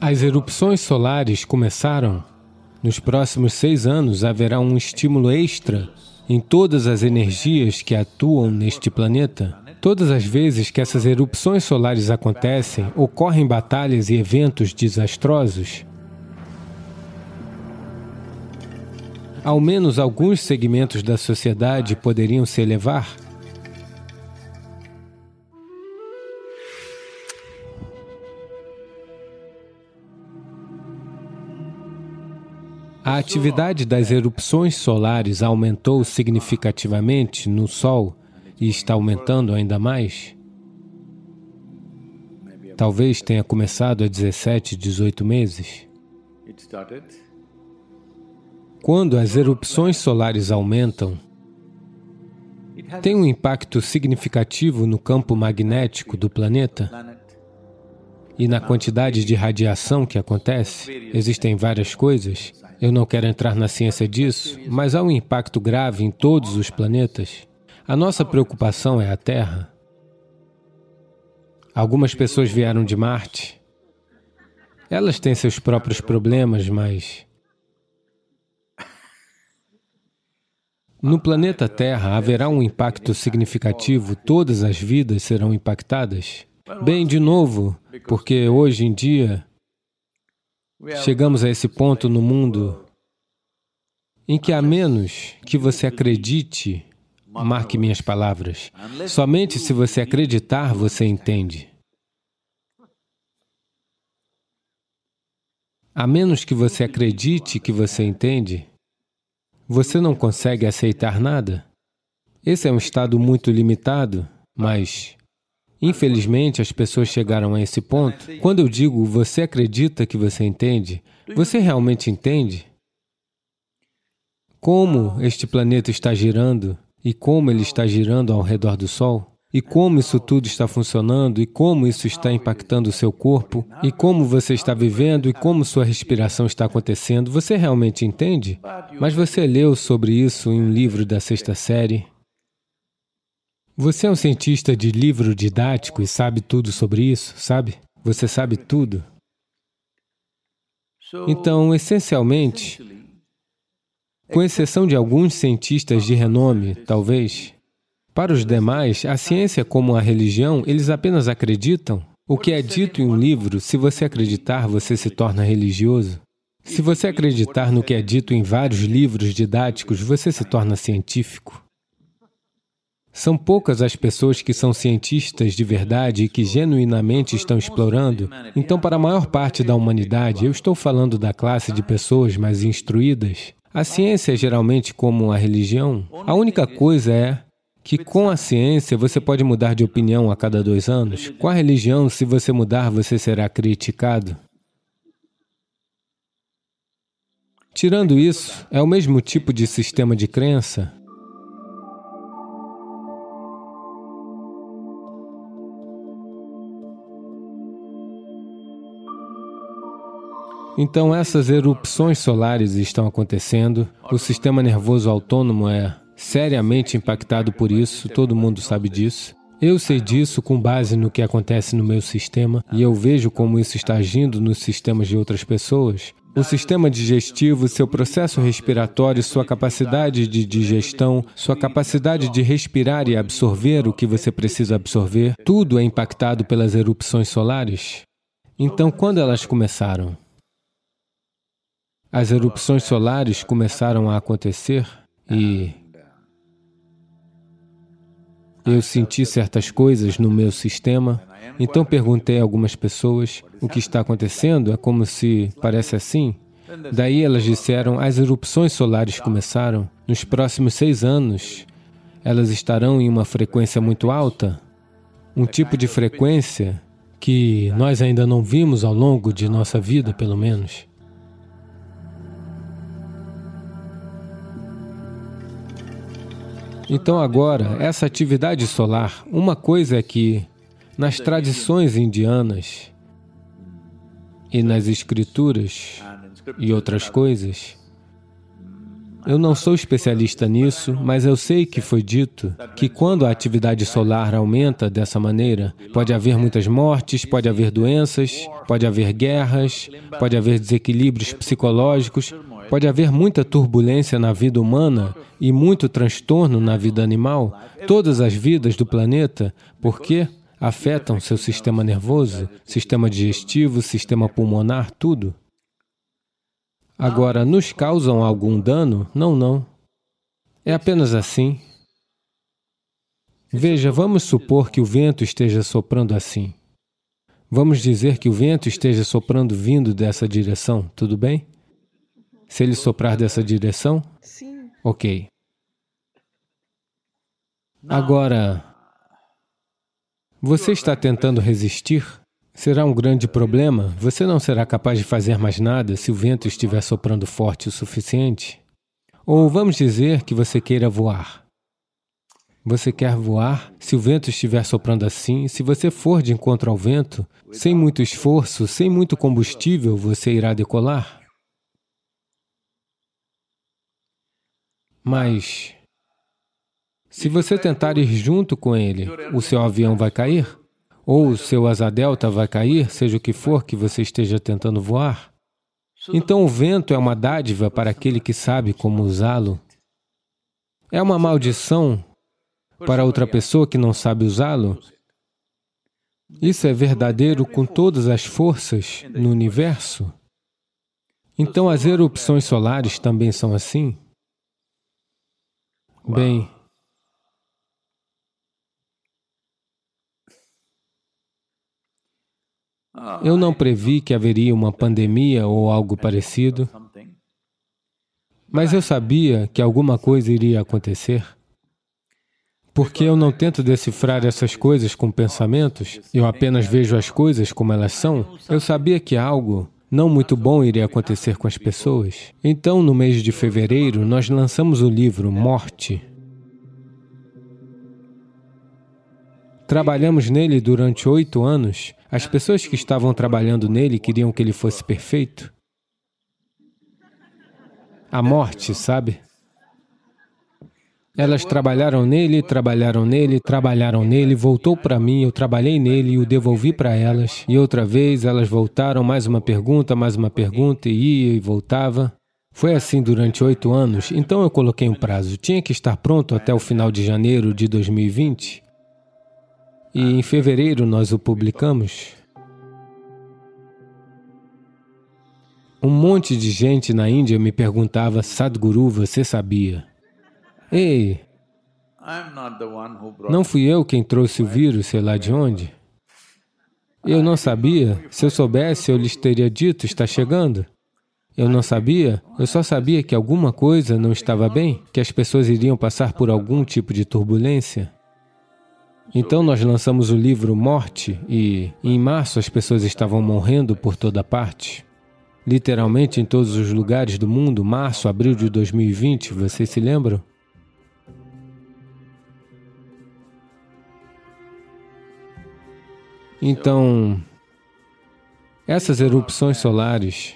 As erupções solares começaram. Nos próximos seis anos haverá um estímulo extra em todas as energias que atuam neste planeta. Todas as vezes que essas erupções solares acontecem, ocorrem batalhas e eventos desastrosos. Ao menos alguns segmentos da sociedade poderiam se elevar. A atividade das erupções solares aumentou significativamente no Sol e está aumentando ainda mais? Talvez tenha começado há 17, 18 meses. Quando as erupções solares aumentam, tem um impacto significativo no campo magnético do planeta e na quantidade de radiação que acontece. Existem várias coisas. Eu não quero entrar na ciência disso, mas há um impacto grave em todos os planetas. A nossa preocupação é a Terra. Algumas pessoas vieram de Marte. Elas têm seus próprios problemas, mas No planeta Terra haverá um impacto significativo, todas as vidas serão impactadas? Bem, de novo, porque hoje em dia chegamos a esse ponto no mundo em que, a menos que você acredite, marque minhas palavras, somente se você acreditar, você entende. A menos que você acredite que você entende, você não consegue aceitar nada? Esse é um estado muito limitado, mas, infelizmente, as pessoas chegaram a esse ponto. Quando eu digo você acredita que você entende, você realmente entende? Como este planeta está girando e como ele está girando ao redor do Sol? e como isso tudo está funcionando, e como isso está impactando o seu corpo, e como você está vivendo, e como sua respiração está acontecendo, você realmente entende? Mas você leu sobre isso em um livro da sexta série. Você é um cientista de livro didático e sabe tudo sobre isso, sabe? Você sabe tudo. Então, essencialmente, com exceção de alguns cientistas de renome, talvez, para os demais, a ciência como a religião, eles apenas acreditam. O que é dito em um livro, se você acreditar, você se torna religioso. Se você acreditar no que é dito em vários livros didáticos, você se torna científico. São poucas as pessoas que são cientistas de verdade e que genuinamente estão explorando. Então, para a maior parte da humanidade, eu estou falando da classe de pessoas mais instruídas, a ciência é geralmente como a religião. A única coisa é que com a ciência você pode mudar de opinião a cada dois anos? Com a religião, se você mudar, você será criticado? Tirando isso, é o mesmo tipo de sistema de crença? Então, essas erupções solares estão acontecendo, o sistema nervoso autônomo é seriamente impactado por isso, todo mundo sabe disso. Eu sei disso com base no que acontece no meu sistema e eu vejo como isso está agindo nos sistemas de outras pessoas. O sistema digestivo, seu processo respiratório, sua capacidade de digestão, sua capacidade de respirar e absorver o que você precisa absorver, tudo é impactado pelas erupções solares. Então, quando elas começaram? As erupções solares começaram a acontecer e eu senti certas coisas no meu sistema, então perguntei a algumas pessoas o que está acontecendo, é como se parece assim. Daí elas disseram, as erupções solares começaram, nos próximos seis anos, elas estarão em uma frequência muito alta, um tipo de frequência que nós ainda não vimos ao longo de nossa vida, pelo menos. Então, agora, essa atividade solar, uma coisa é que, nas tradições indianas e nas escrituras e outras coisas, Eu não sou especialista nisso, mas eu sei que foi dito que quando a atividade solar aumenta dessa maneira, pode haver muitas mortes, pode haver doenças, pode haver guerras, pode haver desequilíbrios psicológicos, pode haver muita turbulência na vida humana e muito transtorno na vida animal, todas as vidas do planeta, porque afetam seu sistema nervoso, sistema digestivo, sistema pulmonar, tudo. Agora, nos causam algum dano? Não, não. É apenas assim. Veja, vamos supor que o vento esteja soprando assim. Vamos dizer que o vento esteja soprando vindo dessa direção, tudo bem? Se ele soprar dessa direção? Sim. Ok. Agora, você está tentando resistir? Será um grande problema. Você não será capaz de fazer mais nada se o vento estiver soprando forte o suficiente. Ou vamos dizer que você queira voar. Você quer voar? Se o vento estiver soprando assim, se você for de encontro ao vento, sem muito esforço, sem muito combustível, você irá decolar? Mas, se você tentar ir junto com ele, o seu avião vai cair? ou o seu asa delta vai cair, seja o que for que você esteja tentando voar. Então o vento é uma dádiva para aquele que sabe como usá-lo. É uma maldição para outra pessoa que não sabe usá-lo. Isso é verdadeiro com todas as forças no universo. Então as erupções solares também são assim? Bem, Eu não previ que haveria uma pandemia ou algo parecido, mas eu sabia que alguma coisa iria acontecer. Porque eu não tento decifrar essas coisas com pensamentos, eu apenas vejo as coisas como elas são. Eu sabia que algo não muito bom iria acontecer com as pessoas. Então, no mês de fevereiro, nós lançamos o livro Morte. Trabalhamos nele durante oito anos as pessoas que estavam trabalhando nele queriam que ele fosse perfeito. A morte, sabe? Elas trabalharam nele, trabalharam nele, trabalharam nele, voltou para mim, eu trabalhei nele e o devolvi para elas. E outra vez elas voltaram, mais uma pergunta, mais uma pergunta, e ia e voltava. Foi assim durante oito anos, então eu coloquei um prazo. Tinha que estar pronto até o final de janeiro de 2020. E em fevereiro nós o publicamos. Um monte de gente na Índia me perguntava, Sadhguru, você sabia? Ei, não fui eu quem trouxe o vírus, sei lá de onde. Eu não sabia. Se eu soubesse, eu lhes teria dito, está chegando. Eu não sabia, eu só sabia que alguma coisa não estava bem, que as pessoas iriam passar por algum tipo de turbulência. Então nós lançamos o livro Morte e em março as pessoas estavam morrendo por toda parte. Literalmente em todos os lugares do mundo, março, abril de 2020, vocês se lembram? Então, essas erupções solares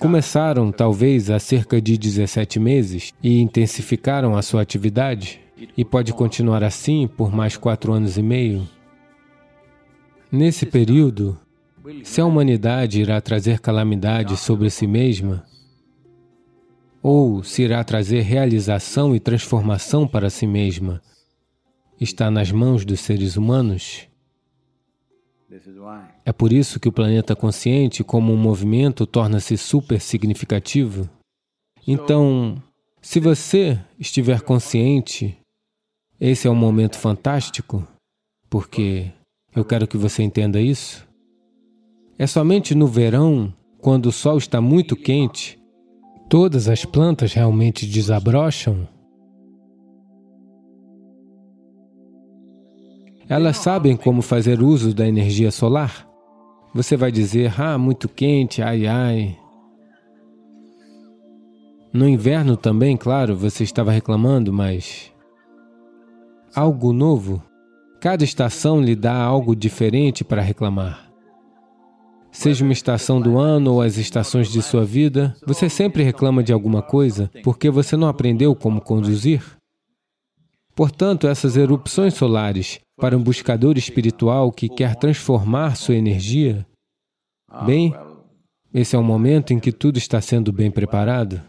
começaram talvez há cerca de 17 meses e intensificaram a sua atividade e pode continuar assim por mais quatro anos e meio. Nesse período, se a humanidade irá trazer calamidade sobre si mesma, ou se irá trazer realização e transformação para si mesma, está nas mãos dos seres humanos. É por isso que o planeta consciente, como um movimento, torna-se super significativo. Então, se você estiver consciente esse é um momento fantástico, porque eu quero que você entenda isso. É somente no verão, quando o sol está muito quente, todas as plantas realmente desabrocham. Elas sabem como fazer uso da energia solar. Você vai dizer, ah, muito quente, ai, ai. No inverno também, claro, você estava reclamando, mas algo novo. Cada estação lhe dá algo diferente para reclamar. Seja uma estação do ano ou as estações de sua vida, você sempre reclama de alguma coisa porque você não aprendeu como conduzir. Portanto, essas erupções solares para um buscador espiritual que quer transformar sua energia, bem, esse é o momento em que tudo está sendo bem preparado.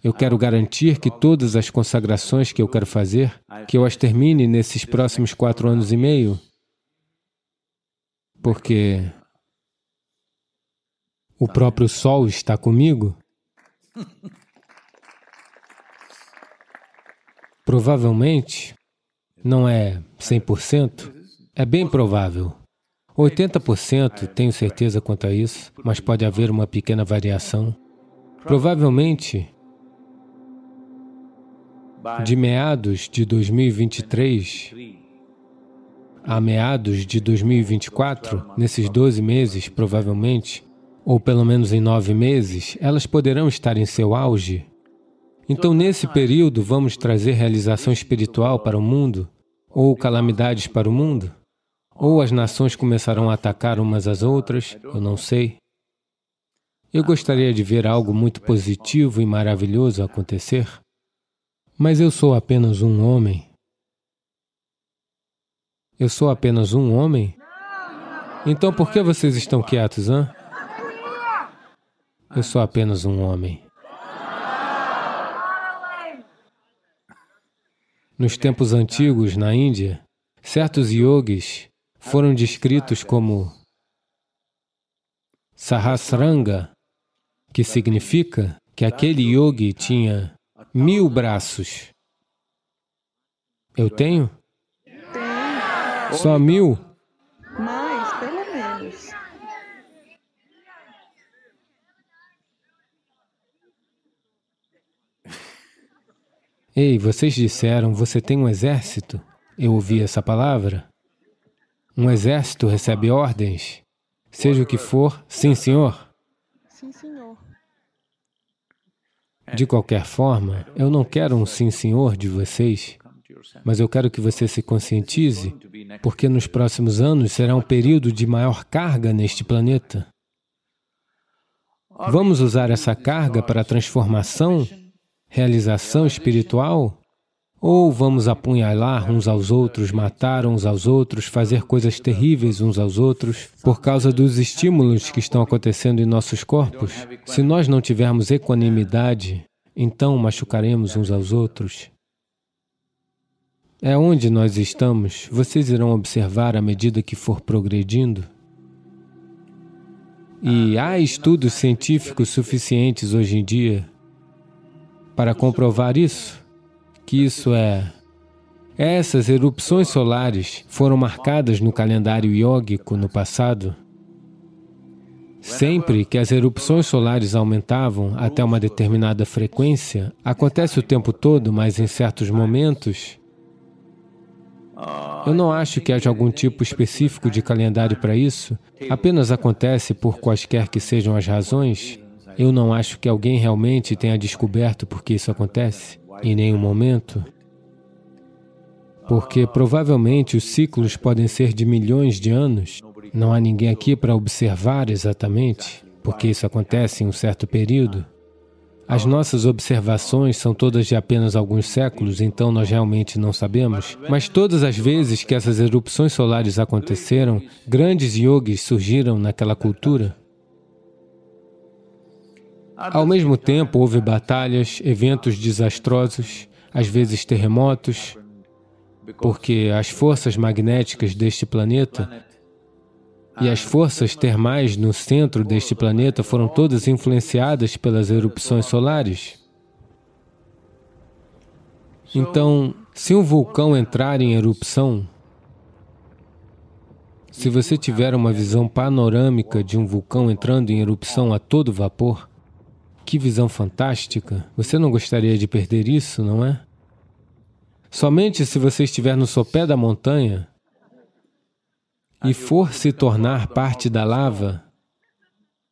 Eu quero garantir que todas as consagrações que eu quero fazer, que eu as termine nesses próximos quatro anos e meio, porque o próprio Sol está comigo. Provavelmente, não é 100%, é bem provável. 80% tenho certeza quanto a isso, mas pode haver uma pequena variação. Provavelmente, de meados de 2023 a meados de 2024, nesses 12 meses, provavelmente, ou pelo menos em nove meses, elas poderão estar em seu auge. Então, nesse período, vamos trazer realização espiritual para o mundo, ou calamidades para o mundo? Ou as nações começarão a atacar umas às outras, eu não sei. Eu gostaria de ver algo muito positivo e maravilhoso acontecer, mas eu sou apenas um homem. Eu sou apenas um homem? Então por que vocês estão quietos, hã? Eu sou apenas um homem. Nos tempos antigos, na Índia, certos yogis foram descritos como Sahasranga, que significa que aquele yogi tinha mil braços. Eu tenho? Só mil? Mais, pelo menos. Ei, vocês disseram, você tem um exército? Eu ouvi essa palavra. Um exército recebe ordens, seja o que for, sim, senhor. Sim, senhor. De qualquer forma, eu não quero um sim, senhor de vocês, mas eu quero que você se conscientize, porque nos próximos anos será um período de maior carga neste planeta. Vamos usar essa carga para transformação, realização espiritual? Ou vamos apunhalar uns aos outros, matar uns aos outros, fazer coisas terríveis uns aos outros, por causa dos estímulos que estão acontecendo em nossos corpos? Se nós não tivermos equanimidade, então machucaremos uns aos outros. É onde nós estamos, vocês irão observar à medida que for progredindo. E há estudos científicos suficientes hoje em dia para comprovar isso que isso é. Essas erupções solares foram marcadas no calendário iógico no passado. Sempre que as erupções solares aumentavam até uma determinada frequência, acontece o tempo todo, mas em certos momentos, eu não acho que haja algum tipo específico de calendário para isso, apenas acontece por quaisquer que sejam as razões. Eu não acho que alguém realmente tenha descoberto por que isso acontece em nenhum momento, porque provavelmente os ciclos podem ser de milhões de anos. Não há ninguém aqui para observar exatamente, porque isso acontece em um certo período. As nossas observações são todas de apenas alguns séculos, então nós realmente não sabemos. Mas todas as vezes que essas erupções solares aconteceram, grandes yogis surgiram naquela cultura. Ao mesmo tempo, houve batalhas, eventos desastrosos, às vezes terremotos, porque as forças magnéticas deste planeta e as forças termais no centro deste planeta foram todas influenciadas pelas erupções solares. Então, se um vulcão entrar em erupção, se você tiver uma visão panorâmica de um vulcão entrando em erupção a todo vapor, que visão fantástica! Você não gostaria de perder isso, não é? Somente se você estiver no sopé da montanha e for se tornar parte da lava,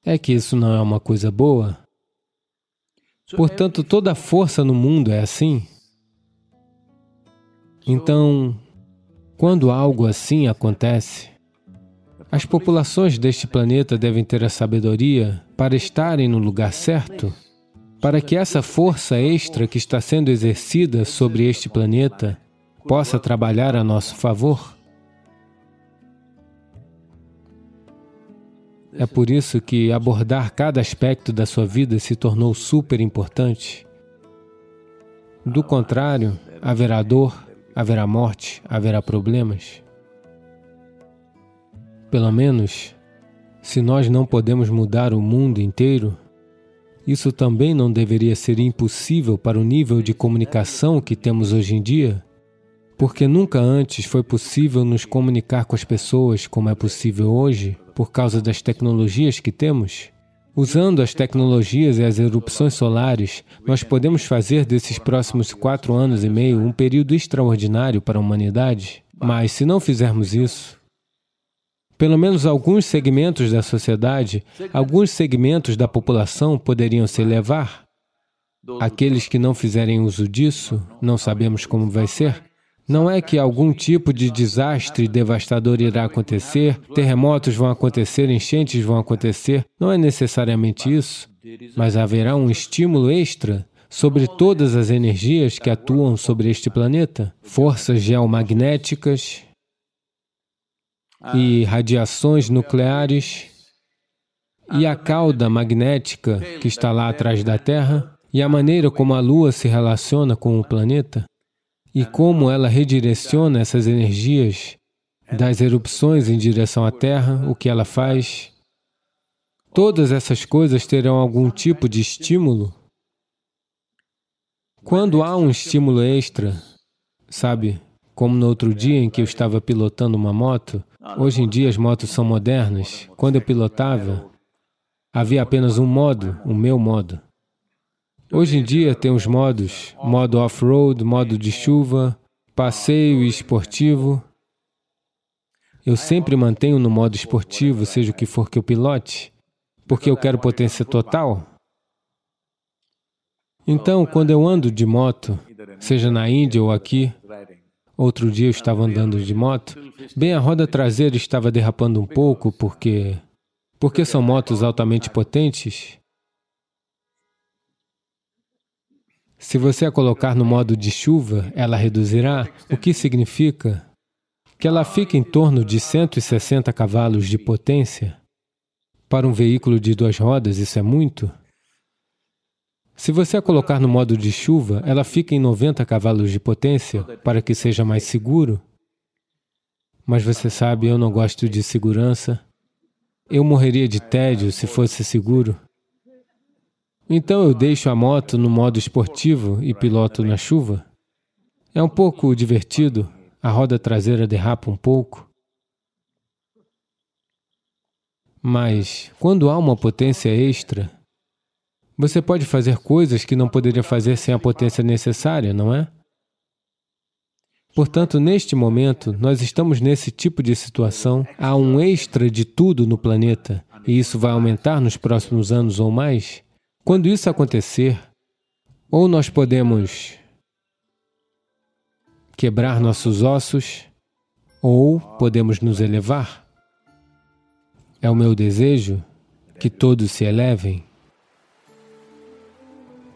é que isso não é uma coisa boa. Portanto, toda a força no mundo é assim. Então, quando algo assim acontece, As populações deste planeta devem ter a sabedoria para estarem no lugar certo, para que essa força extra que está sendo exercida sobre este planeta possa trabalhar a nosso favor. É por isso que abordar cada aspecto da sua vida se tornou super importante. Do contrário, haverá dor, haverá morte, haverá problemas. Pelo menos, se nós não podemos mudar o mundo inteiro, isso também não deveria ser impossível para o nível de comunicação que temos hoje em dia, porque nunca antes foi possível nos comunicar com as pessoas como é possível hoje por causa das tecnologias que temos. Usando as tecnologias e as erupções solares, nós podemos fazer desses próximos quatro anos e meio um período extraordinário para a humanidade. Mas se não fizermos isso, pelo menos alguns segmentos da sociedade, alguns segmentos da população poderiam se elevar. Aqueles que não fizerem uso disso, não sabemos como vai ser, não é que algum tipo de desastre devastador irá acontecer, terremotos vão acontecer, enchentes vão acontecer. Não é necessariamente isso, mas haverá um estímulo extra sobre todas as energias que atuam sobre este planeta, forças geomagnéticas e radiações nucleares e a cauda magnética que está lá atrás da Terra e a maneira como a Lua se relaciona com o planeta e como ela redireciona essas energias das erupções em direção à Terra, o que ela faz. Todas essas coisas terão algum tipo de estímulo. Quando há um estímulo extra, sabe, como no outro dia em que eu estava pilotando uma moto, hoje em dia as motos são modernas. Quando eu pilotava, havia apenas um modo, o meu modo. Hoje em dia tem os modos, modo off-road, modo de chuva, passeio esportivo. Eu sempre mantenho no modo esportivo, seja o que for que eu pilote, porque eu quero potência total. Então, quando eu ando de moto, seja na Índia ou aqui, outro dia eu estava andando de moto, bem a roda traseira estava derrapando um pouco porque porque são motos altamente potentes, Se você a colocar no modo de chuva, ela reduzirá, o que significa que ela fica em torno de 160 cavalos de potência. Para um veículo de duas rodas, isso é muito. Se você a colocar no modo de chuva, ela fica em 90 cavalos de potência para que seja mais seguro. Mas você sabe, eu não gosto de segurança. Eu morreria de tédio se fosse seguro. Então eu deixo a moto no modo esportivo e piloto na chuva. É um pouco divertido, a roda traseira derrapa um pouco. Mas, quando há uma potência extra, você pode fazer coisas que não poderia fazer sem a potência necessária, não é? Portanto, neste momento, nós estamos nesse tipo de situação. Há um extra de tudo no planeta, e isso vai aumentar nos próximos anos ou mais. Quando isso acontecer, ou nós podemos quebrar nossos ossos, ou podemos nos elevar. É o meu desejo que todos se elevem.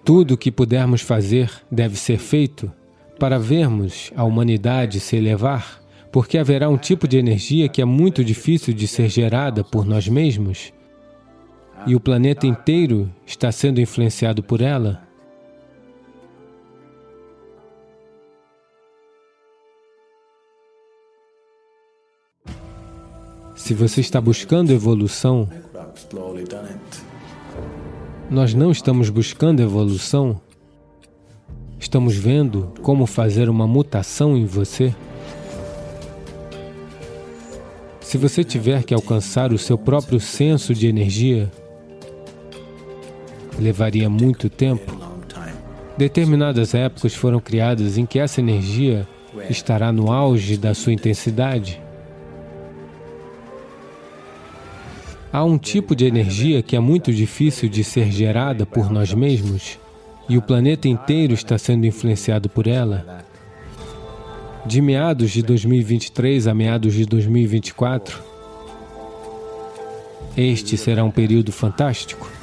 Tudo o que pudermos fazer deve ser feito para vermos a humanidade se elevar, porque haverá um tipo de energia que é muito difícil de ser gerada por nós mesmos e o planeta inteiro está sendo influenciado por ela? Se você está buscando evolução, nós não estamos buscando evolução, estamos vendo como fazer uma mutação em você. Se você tiver que alcançar o seu próprio senso de energia, levaria muito tempo. Determinadas épocas foram criadas em que essa energia estará no auge da sua intensidade. Há um tipo de energia que é muito difícil de ser gerada por nós mesmos e o planeta inteiro está sendo influenciado por ela. De meados de 2023 a meados de 2024, Este será um período fantástico.